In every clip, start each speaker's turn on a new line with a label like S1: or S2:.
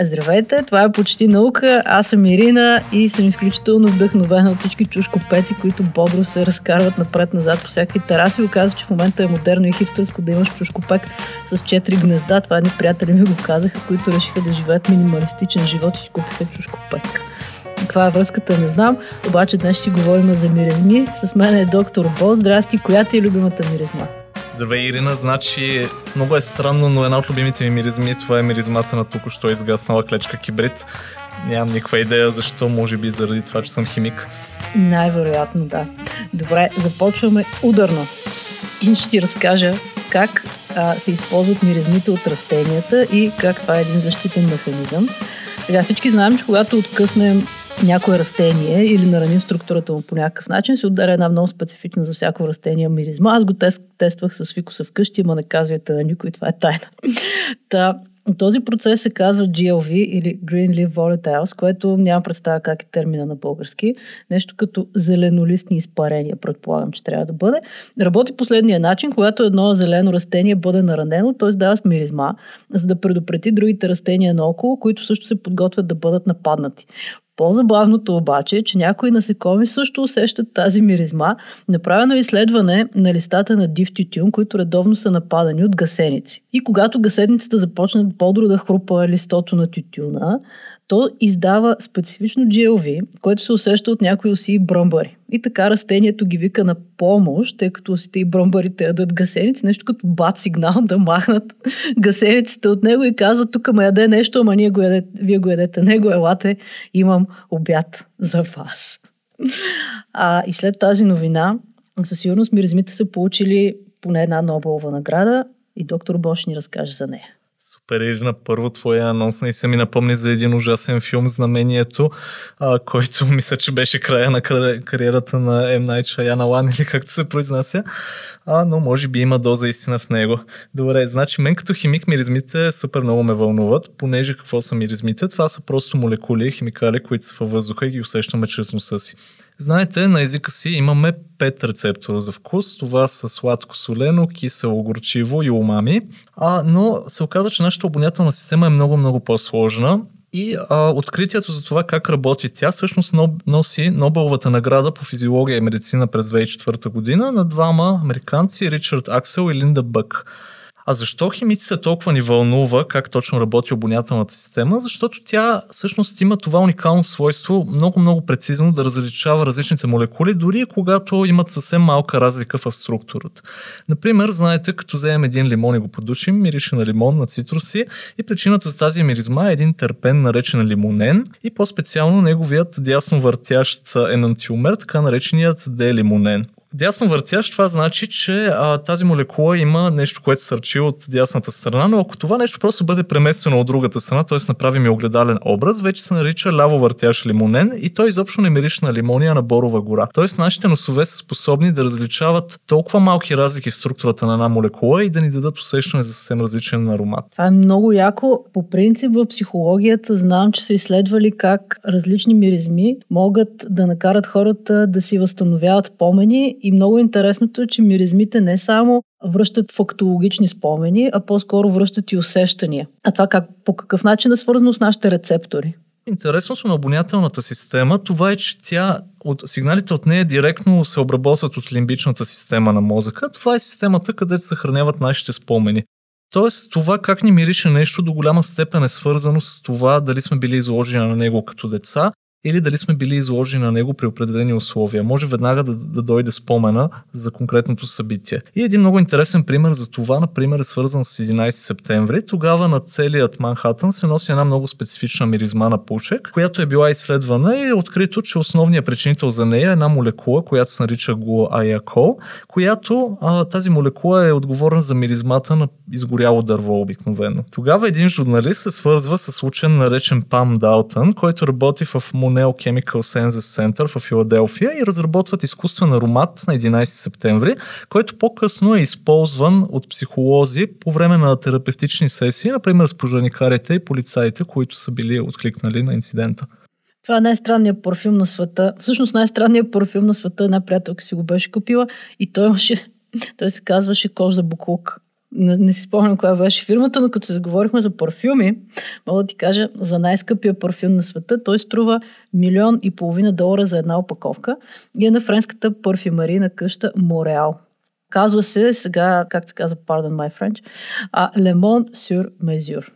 S1: Здравейте, това е почти наука. Аз съм Ирина и съм изключително вдъхновена от всички чушкопеци, които бодро се разкарват напред-назад по всякакви тераси. Оказва, че в момента е модерно и хипстърско да имаш чушкопек с четири гнезда. Това едни приятели ми го казаха, които решиха да живеят минималистичен живот и си купиха чушкопек. Каква е връзката, не знам. Обаче днес ще си говорим за миризми. С мен е доктор Бо. Здрасти, коя ти е любимата миризма?
S2: Здравей, Ирина. Значи, много е странно, но една от любимите ми миризми, това е миризмата на току-що изгаснала клечка кибрид. Нямам никаква идея защо, може би заради това, че съм химик.
S1: Най-вероятно, да. Добре, започваме ударно. И ще ти разкажа как а, се използват миризмите от растенията и как това е един защитен механизъм. Сега всички знаем, че когато откъснем някое растение или нараним структурата му по някакъв начин, се ударя една много специфична за всяко растение миризма. Аз го тест, тествах с фикуса вкъщи, ама не казвайте на никой, това е тайна. Та, този процес се казва GLV или Green Leaf Volatiles, което няма представа как е термина на български. Нещо като зеленолистни изпарения, предполагам, че трябва да бъде. Работи последния начин, когато едно зелено растение бъде наранено, т.е. дава миризма, за да предупреди другите растения наоколо, които също се подготвят да бъдат нападнати. По-забавното обаче е, че някои насекоми също усещат тази миризма. Направено е изследване на листата на див тютюн, които редовно са нападани от гасеници. И когато гасеницата започнат бодро да хрупа листото на тютюна, то издава специфично GLV, което се усеща от някои оси и бръмбари. И така растението ги вика на помощ, тъй като осите и бръмбарите ядат гасеници, нещо като бат сигнал да махнат гасениците от него и казват, тук ме яде нещо, ама ние го ядете, вие го ядете него, елате, имам обяд за вас. А, и след тази новина, със сигурност миризмите са получили поне една Нобелова награда и доктор Бош ни разкаже за нея.
S2: Супер, Ирина, първо твоя анонс не се ми напомни за един ужасен филм Знамението, а, който мисля, че беше края на кариерата на М. Найт Шаяналан или както се произнася, а, но може би има доза истина в него. Добре, значи мен като химик миризмите супер много ме вълнуват, понеже какво са миризмите? Това са просто молекули, химикали, които са във въздуха и ги усещаме чрез носа си. Знаете, на езика си имаме пет рецептора за вкус. Това са сладко, солено, кисело, горчиво и умами. А, но се оказа, че нашата обонятелна система е много-много по-сложна. И а, откритието за това как работи тя всъщност носи Нобеловата награда по физиология и медицина през 2004 година на двама американци Ричард Аксел и Линда Бък. А защо химиците толкова ни вълнува как точно работи обонятелната система? Защото тя всъщност има това уникално свойство много-много прецизно да различава различните молекули, дори когато имат съвсем малка разлика в структурата. Например, знаете, като вземем един лимон и го подушим, мирише на лимон, на цитруси и причината за тази миризма е един терпен, наречен лимонен и по-специално неговият дясно въртящ енантиомер, така нареченият делимонен дясно въртящ, това значи, че а, тази молекула има нещо, което сърчи от дясната страна, но ако това нещо просто бъде преместено от другата страна, т.е. направим и огледален образ, вече се нарича ляво въртящ лимонен и той изобщо не мирише на лимония на борова гора. Т.е. нашите носове са способни да различават толкова малки разлики в структурата на една молекула и да ни дадат усещане за съвсем различен аромат.
S1: Това е много яко. По принцип в психологията знам, че са изследвали как различни миризми могат да накарат хората да си възстановяват спомени и много интересното е, че миризмите не само връщат фактологични спомени, а по-скоро връщат и усещания. А това как, по какъв начин е свързано с нашите рецептори?
S2: Интересното на обонятелната система, това е, че тя от сигналите от нея директно се обработват от лимбичната система на мозъка. Това е системата, където съхраняват нашите спомени. Тоест, това как ни мирише нещо до голяма степен е свързано с това дали сме били изложени на него като деца или дали сме били изложени на него при определени условия. Може веднага да, да дойде спомена за конкретното събитие. И един много интересен пример за това, например, е свързан с 11 септември. Тогава на целият Манхатън се носи една много специфична миризма на пушек, която е била изследвана и е открито, че основният причинител за нея е една молекула, която се нарича глуаякол, която а, тази молекула е отговорна за миризмата на изгоряло дърво обикновено. Тогава един журналист се свързва с учен наречен Пам Далтън, който работи в Monell Chemical Senses Center в Филаделфия и разработват изкуствен аромат на 11 септември, който по-късно е използван от психолози по време на терапевтични сесии, например с пожарникарите и полицаите, които са били откликнали на инцидента.
S1: Това е най-странният парфюм на света. Всъщност най-странният парфюм на света една приятелка си го беше купила и той имаше, той се казваше кож за буклук. Не, не си спомням коя беше фирмата, но като се заговорихме за парфюми, мога да ти кажа за най-скъпия парфюм на света. Той струва милион и половина долара за една опаковка и е на френската парфюмерийна къща Мореал. Казва се сега, как се казва, pardon my French, Le Monde sur Mesure.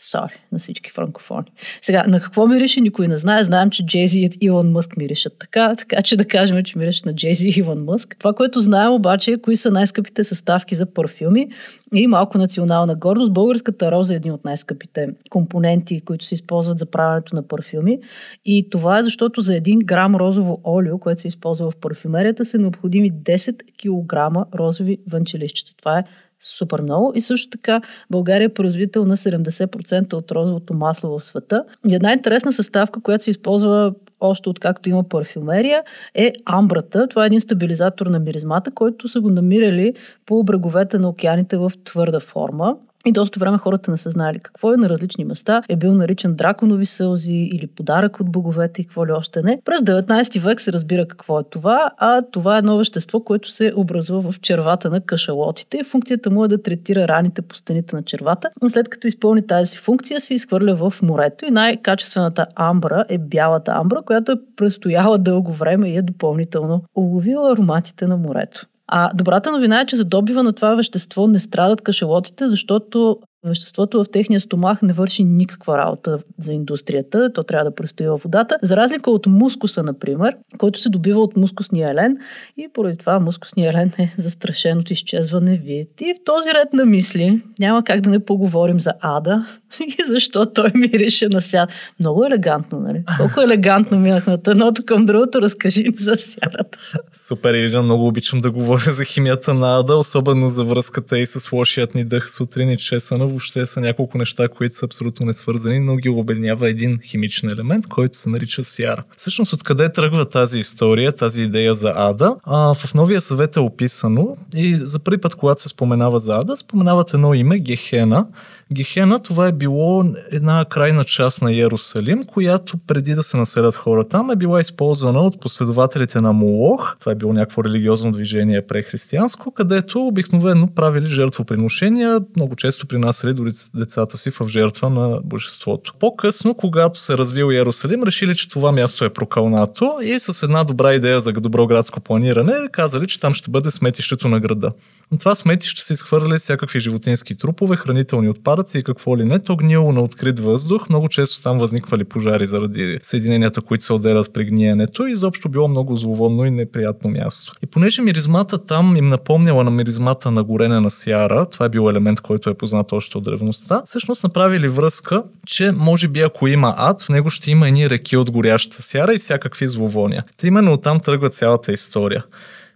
S1: Сори на всички франкофони. Сега, на какво мирише, никой не знае. Знаем, че Джейзи и Илон Мъск миришат така, така че да кажем, че мирише на Джейзи и Илон Мъск. Това, което знаем обаче е кои са най-скъпите съставки за парфюми и малко национална гордост. Българската роза е един от най-скъпите компоненти, които се използват за правенето на парфюми. И това е защото за един грам розово олио, което се използва в парфюмерията, са необходими 10 кг розови вънчелищчета. Това е супер много. И също така България е производител на 70% от розовото масло в света. И една интересна съставка, която се използва още откакто има парфюмерия, е амбрата. Това е един стабилизатор на миризмата, който са го намирали по бреговете на океаните в твърда форма. И доста време хората не са знали какво е на различни места. Е бил наричан драконови сълзи или подарък от боговете и какво ли още не. През 19 век се разбира какво е това, а това е едно вещество, което се образува в червата на кашалотите. Функцията му е да третира раните по стените на червата. Но след като изпълни тази функция, се изхвърля в морето и най-качествената амбра е бялата амбра, която е престояла дълго време и е допълнително уловила ароматите на морето. А добрата новина е, че за добива на това вещество не страдат кашалотите, защото Веществото в техния стомах не върши никаква работа за индустрията, то трябва да престои във водата. За разлика от мускуса, например, който се добива от мускусния елен и поради това мускусния елен е застрашен от изчезване вид. И в този ред на мисли няма как да не поговорим за Ада и защо той мирише на сяда. Много елегантно, нали? Колко елегантно минахме от едното към другото, разкажи ми за сядата.
S2: Супер, Ирина, много обичам да говоря за химията на Ада, особено за връзката и с лошият ни дъх сутрин и чесана въобще са няколко неща, които са абсолютно не свързани, но ги обединява един химичен елемент, който се нарича сяра. Всъщност откъде тръгва тази история, тази идея за Ада? А, в новия съвет е описано и за първи път, когато се споменава за Ада, споменават едно име, Гехена, Гехена това е било една крайна част на Иерусалим, която преди да се населят хора там е била използвана от последователите на Молох. Това е било някакво религиозно движение прехристиянско, където обикновено правили жертвоприношения, много често принасяли дори децата си в жертва на божеството. По-късно, когато се развил Иерусалим, решили, че това място е прокълнато и с една добра идея за добро градско планиране казали, че там ще бъде сметището на града. Но това сметище се изхвърляли всякакви животински трупове, хранителни отпадъци и какво ли не. То гнило на открит въздух. Много често там възниквали пожари заради съединенията, които се отделят при гниенето и изобщо било много зловонно и неприятно място. И понеже миризмата там им напомняла на миризмата на горене на сяра, това е бил елемент, който е познат още от древността, всъщност направили връзка, че може би ако има ад, в него ще има едни реки от горящата сяра и всякакви зловония. Та именно оттам тръгва цялата история.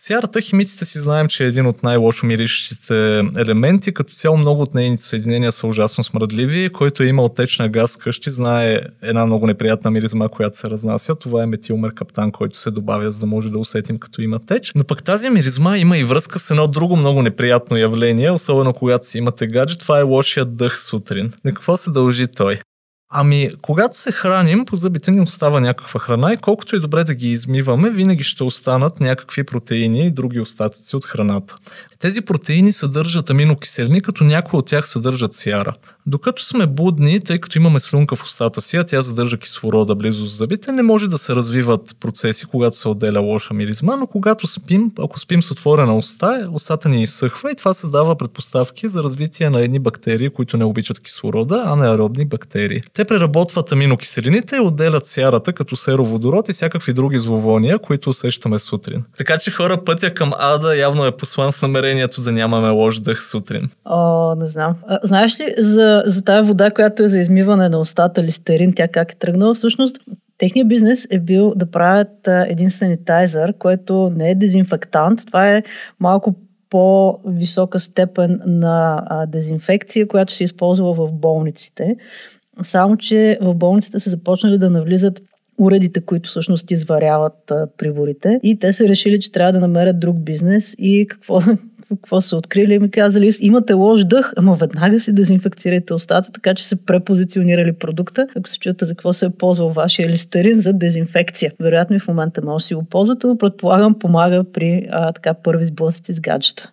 S2: Сярата химиците си знаем, че е един от най-лошо мирищите елементи. Като цяло много от нейните съединения са ужасно смръдливи. Който е имал течна газ къщи, знае една много неприятна миризма, която се разнася. Това е метилмеркаптан, който се добавя, за да може да усетим като има теч. Но пък тази миризма има и връзка с едно друго много неприятно явление, особено когато си имате гадже. Това е лошият дъх сутрин. На какво се дължи той? Ами, когато се храним, по зъбите ни остава някаква храна и колкото и добре да ги измиваме, винаги ще останат някакви протеини и други остатъци от храната. Тези протеини съдържат аминокиселини, като някои от тях съдържат сяра. Докато сме будни, тъй като имаме слюнка в устата си, а тя задържа кислорода близо с зъбите, не може да се развиват процеси, когато се отделя лоша миризма, но когато спим, ако спим с отворена уста, устата ни изсъхва и това създава предпоставки за развитие на едни бактерии, които не обичат кислорода, а неаеробни бактерии. Те преработват аминокиселините и отделят сярата като сероводород и всякакви други зловония, които усещаме сутрин. Така че хора, пътя към ада явно е послан с намерението да нямаме лош дъх сутрин.
S1: О, не знам. А, знаеш ли за, за тази вода, която е за измиване на устата, листерин, тя как е тръгнала? Всъщност, Техният бизнес е бил да правят един санитайзър, който не е дезинфектант. Това е малко по-висока степен на дезинфекция, която се използва в болниците. Само, че в болницата се започнали да навлизат уредите, които всъщност изваряват приборите. И те са решили, че трябва да намерят друг бизнес и какво, какво са открили и ми казали, имате лош дъх, ама веднага си дезинфекцирайте устата, така че се препозиционирали продукта. Ако се чуете за какво се е ползвал вашия листерин за дезинфекция. Вероятно и в момента може да си го ползвате, но предполагам помага при а, така първи сблъсъци с гаджета.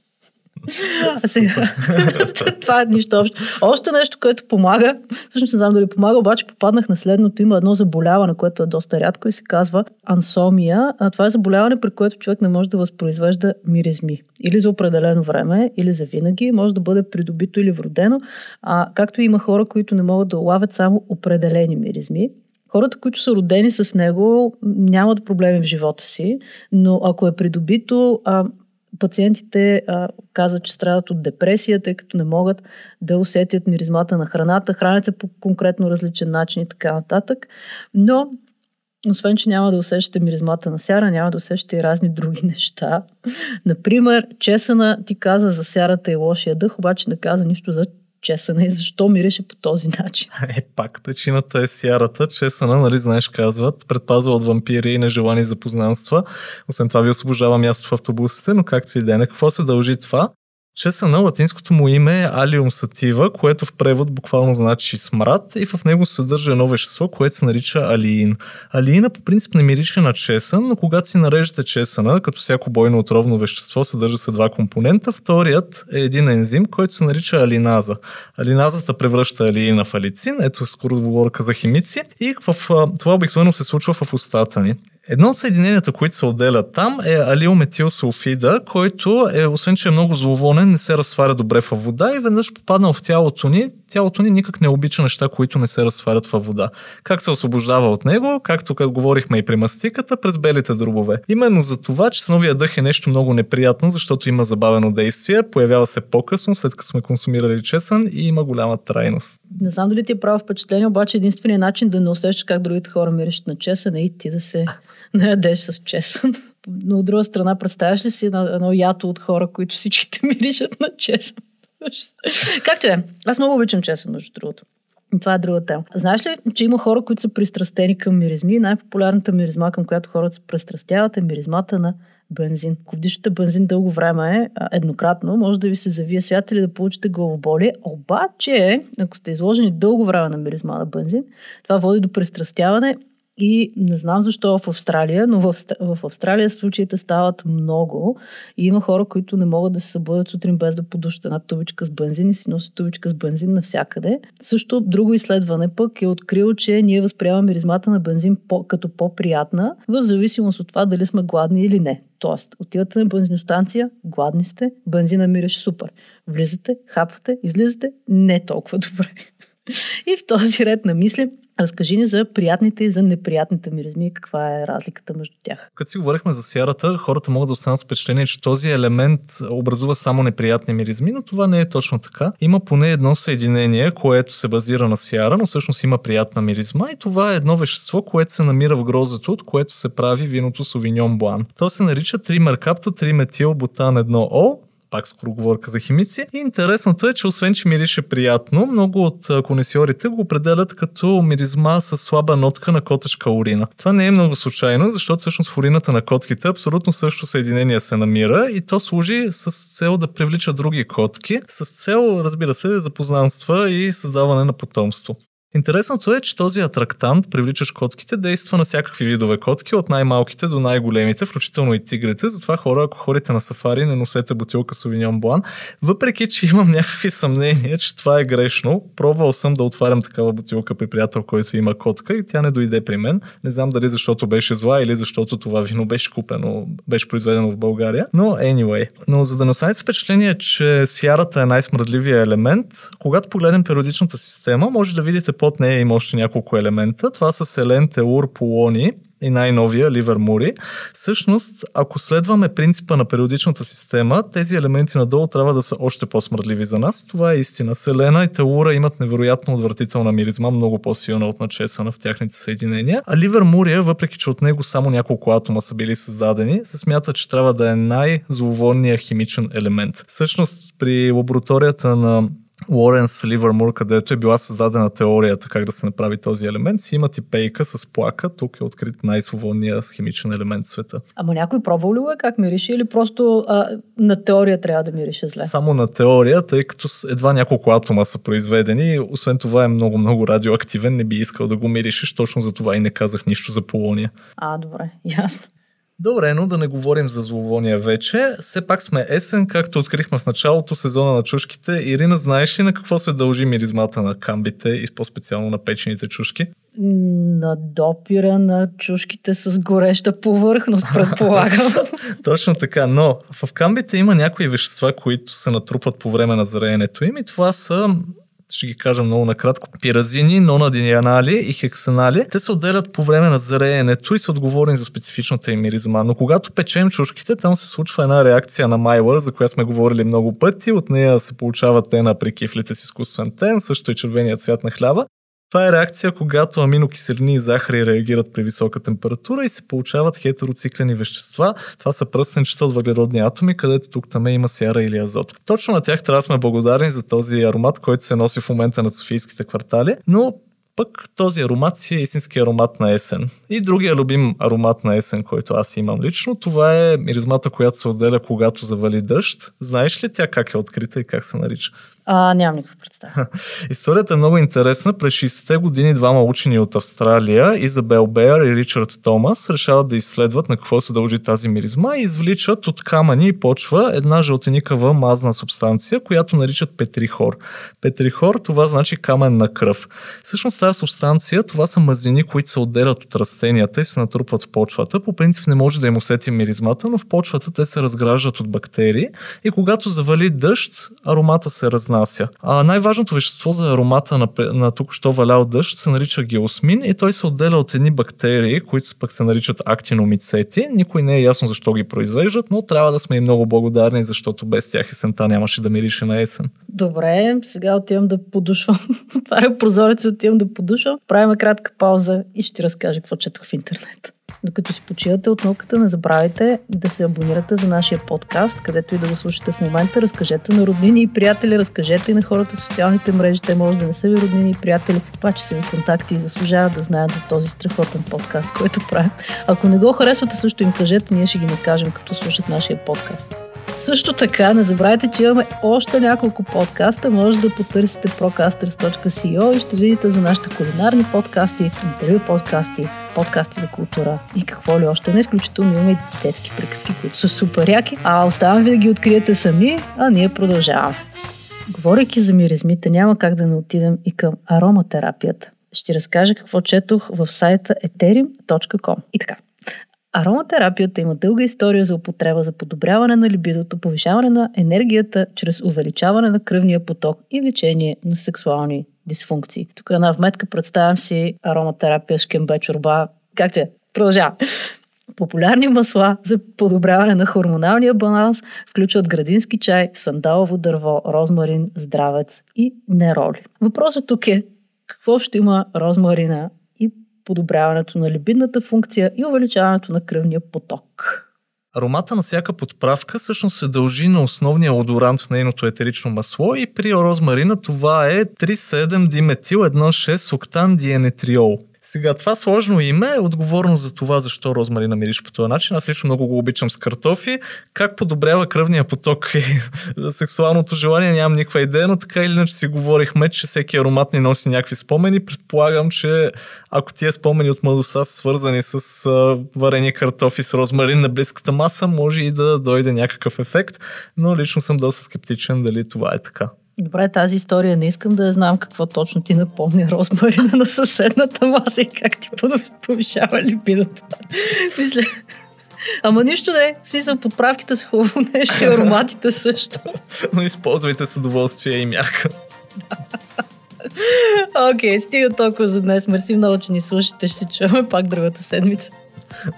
S1: Сега, това е нищо общо. Още нещо, което помага, всъщност не знам дали помага, обаче попаднах на следното. Има едно заболяване, което е доста рядко и се казва ансомия. А това е заболяване, при което човек не може да възпроизвежда миризми. Или за определено време, или за винаги. Може да бъде придобито или вродено. А, както има хора, които не могат да улавят само определени миризми. Хората, които са родени с него, нямат проблеми в живота си, но ако е придобито, а, пациентите а, казват, че страдат от депресия, тъй като не могат да усетят миризмата на храната, хранят се по конкретно различен начин и така нататък. Но освен, че няма да усещате миризмата на сяра, няма да усещате и разни други неща. Например, чесъна ти каза за сярата и лошия дъх, обаче не каза нищо за чесъна и защо мирише по този начин.
S2: Е, пак причината е сярата. Чесъна, нали знаеш, казват, предпазва от вампири и нежелани запознанства. Освен това ви освобождава място в автобусите, но както и да е, на какво се дължи това? Чеса на латинското му име е Алиум сатива, което в превод буквално значи смрад и в него се съдържа едно вещество, което се нарича алиин. Алиина по принцип не мирише на чесън, но когато си нареждате чесъна, като всяко бойно отровно вещество, съдържа се два компонента. Вторият е един ензим, който се нарича алиназа. Алиназата превръща алиина в алицин, ето скоро говорка за химици и в, това обикновено се случва в устата ни. Едно от съединенията, които се отделят там е алилметилсулфида, който е, освен че е много зловонен, не се разтваря добре в вода и веднъж попаднал в тялото ни, тялото ни никак не обича неща, които не се разтварят във вода. Как се освобождава от него? Както как говорихме и при мастиката, през белите дробове. Именно за това, че с новия дъх е нещо много неприятно, защото има забавено действие, появява се по-късно, след като сме консумирали чесън и има голяма трайност.
S1: Не знам дали ти е право впечатление, обаче единственият начин да не усещаш как другите хора миришат на чесън е и ти да се наядеш с чесън. Но от друга страна, представяш ли си едно ято от хора, които всичките миришат на чесън? Както е. Аз много обичам чесън, между другото. Това е друга тема. Знаеш ли, че има хора, които са пристрастени към миризми? Най-популярната миризма, към която хората се пристрастяват, е миризмата на бензин. Ако вдишате бензин дълго време, еднократно, може да ви се завие свят или да получите главоболие. Обаче, ако сте изложени дълго време на миризма на бензин, това води до пристрастяване и не знам защо в Австралия, но в, в Австралия случаите стават много и има хора, които не могат да се събудят сутрин без да подушат една тубичка с бензин и си носят тубичка с бензин навсякъде. Също друго изследване пък е открило, че ние възприемаме миризмата на бензин по, като по-приятна, в зависимост от това дали сме гладни или не. Тоест, отивате на бензиностанция, гладни сте, бензина мириш супер. Влизате, хапвате, излизате, не толкова добре. И в този ред на мисли Разкажи ни за приятните и за неприятните миризми, каква е разликата между тях.
S2: Като си говорихме за сярата, хората могат да останат с впечатление, че този елемент образува само неприятни миризми, но това не е точно така. Има поне едно съединение, което се базира на сяра, но всъщност има приятна миризма и това е едно вещество, което се намира в грозето, от което се прави виното Sauvignon Blanc. То се нарича 3 3 триметилбутан 1О пак скороговорка за химици. И интересното е, че освен, че мирише приятно, много от конесиорите го определят като миризма с слаба нотка на котешка урина. Това не е много случайно, защото всъщност в урината на котките абсолютно също съединение се намира и то служи с цел да привлича други котки, с цел, разбира се, запознанства и създаване на потомство. Интересното е, че този атрактант, привличаш котките, действа на всякакви видове котки, от най-малките до най-големите, включително и тигрите. Затова хора, ако ходите на сафари, не носете бутилка Совиньон Блан. Въпреки, че имам някакви съмнения, че това е грешно, пробвал съм да отварям такава бутилка при приятел, който има котка и тя не дойде при мен. Не знам дали защото беше зла или защото това вино беше купено, беше произведено в България. Но anyway. Но за да не останете впечатление, че сярата е най-смръдливия елемент, когато погледнем периодичната система, може да видите под нея има още няколко елемента. Това са селен, теур, полони и най-новия Ливер Мури. Всъщност, ако следваме принципа на периодичната система, тези елементи надолу трябва да са още по-смърдливи за нас. Това е истина. Селена и Теура имат невероятно отвратителна миризма, много по-силна от начесана в тяхните съединения. А Ливер Мурия, въпреки че от него само няколко атома са били създадени, се смята, че трябва да е най-зловонният химичен елемент. Всъщност, при лабораторията на Лоренс Ливърмур, където е била създадена теорията как да се направи този елемент, си имат и пейка с плака. Тук е открит най-свободният химичен елемент в света.
S1: Ама някой пробвал ли е как мирише или просто а, на теория трябва да мирише зле?
S2: Само на теория, тъй като едва няколко атома са произведени. Освен това е много-много радиоактивен. Не би искал да го миришеш. Точно за това и не казах нищо за полония.
S1: А, добре, ясно.
S2: Добре, но да не говорим за зловония вече. Все пак сме есен, както открихме в началото сезона на чушките. Ирина, знаеш ли на какво се дължи миризмата на камбите и по-специално на печените чушки?
S1: На допира на чушките с гореща повърхност, предполагам.
S2: Точно така, но в камбите има някои вещества, които се натрупват по време на зреенето им и това са ще ги кажа много накратко, пиразини, нонадианали и хексанали. Те се отделят по време на зреенето и са отговорни за специфичната им миризма. Но когато печем чушките, там се случва една реакция на Майлър, за която сме говорили много пъти. От нея се получава тена при кифлите с изкуствен тен, също и червения цвят на хляба. Това е реакция, когато аминокиселини и захари реагират при висока температура и се получават хетероциклени вещества. Това са пръстенчета от въглеродни атоми, където тук там има сяра или азот. Точно на тях трябва да сме благодарни за този аромат, който се носи в момента на софийските квартали, но пък този аромат си е истински аромат на есен. И другия любим аромат на есен, който аз имам лично, това е миризмата, която се отделя когато завали дъжд. Знаеш ли тя как е открита и как се нарича?
S1: А, нямам никаква представа.
S2: Историята е много интересна. През 60-те години двама учени от Австралия, Изабел Беер и Ричард Томас, решават да изследват на какво се дължи тази миризма и извличат от камъни и почва една жълтеникава мазна субстанция, която наричат петрихор. Петрихор това значи камен на кръв. Всъщност тази субстанция, това са мазнини, които се отделят от растенията и се натрупват в почвата. По принцип не може да им усетим миризмата, но в почвата те се разграждат от бактерии и когато завали дъжд, аромата се разнася разнася. А най-важното вещество за аромата на, на тук що валял дъжд се нарича геосмин и той се отделя от едни бактерии, които пък се наричат актиномицети. Никой не е ясно защо ги произвеждат, но трябва да сме и много благодарни, защото без тях есента нямаше да мирише на есен.
S1: Добре, сега отивам да подушвам. Отварям прозорец и отивам да подушвам. Правим кратка пауза и ще ти разкажа какво четох в интернет. Докато си почивате от науката, не забравяйте да се абонирате за нашия подкаст, където и да го слушате в момента. Разкажете на роднини и приятели, разкажете и на хората в социалните мрежи. Те може да не са ви роднини и приятели, обаче са ви контакти и заслужават да знаят за този страхотен подкаст, който правим. Ако не го харесвате, също им кажете, ние ще ги накажем, като слушат нашия подкаст. Също така, не забравяйте, че имаме още няколко подкаста. Може да потърсите procasters.co и ще видите за нашите кулинарни подкасти, интервю подкасти, подкасти за култура и какво ли още не. Включително имаме и детски приказки, които са супер яки. А оставам ви да ги откриете сами, а ние продължаваме. Говорейки за миризмите, няма как да не отидем и към ароматерапията. Ще разкажа какво четох в сайта ethereum.com. И така. Ароматерапията има дълга история за употреба за подобряване на либидото, повишаване на енергията чрез увеличаване на кръвния поток и лечение на сексуални дисфункции. Тук една вметка представям си ароматерапия с кембе чорба. Как че? Продължавам. Популярни масла за подобряване на хормоналния баланс включват градински чай, сандалово дърво, розмарин, здравец и нероли. Въпросът тук е какво ще има розмарина подобряването на либидната функция и увеличаването на кръвния поток.
S2: Аромата на всяка подправка всъщност се дължи на основния одорант в нейното етерично масло и при розмарина това е 3,7 диметил 1,6 октан диенетриол. Сега, това сложно име е отговорно за това, защо розмарина мириш по този начин. Аз лично много го обичам с картофи. Как подобрява кръвния поток и сексуалното желание, нямам никаква идея, но така или иначе си говорихме, че всеки аромат ни носи някакви спомени. Предполагам, че ако тия спомени от младостта са свързани с а, варени картофи с розмарин на близката маса, може и да дойде някакъв ефект, но лично съм доста скептичен дали това е така.
S1: Добре, тази история не искам да я знам какво точно ти напомня розмарина на съседната маса и как ти повишава либидото. Мисля, Ама нищо не. В смисъл, подправките са хубаво нещо и ароматите също.
S2: Но използвайте с удоволствие и мярка.
S1: Окей, okay, стига толкова за днес. Мерси много, че ни слушате. Ще се чуваме пак другата седмица.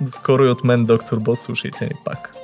S2: До скоро и от мен, доктор Бос. Слушайте ни пак.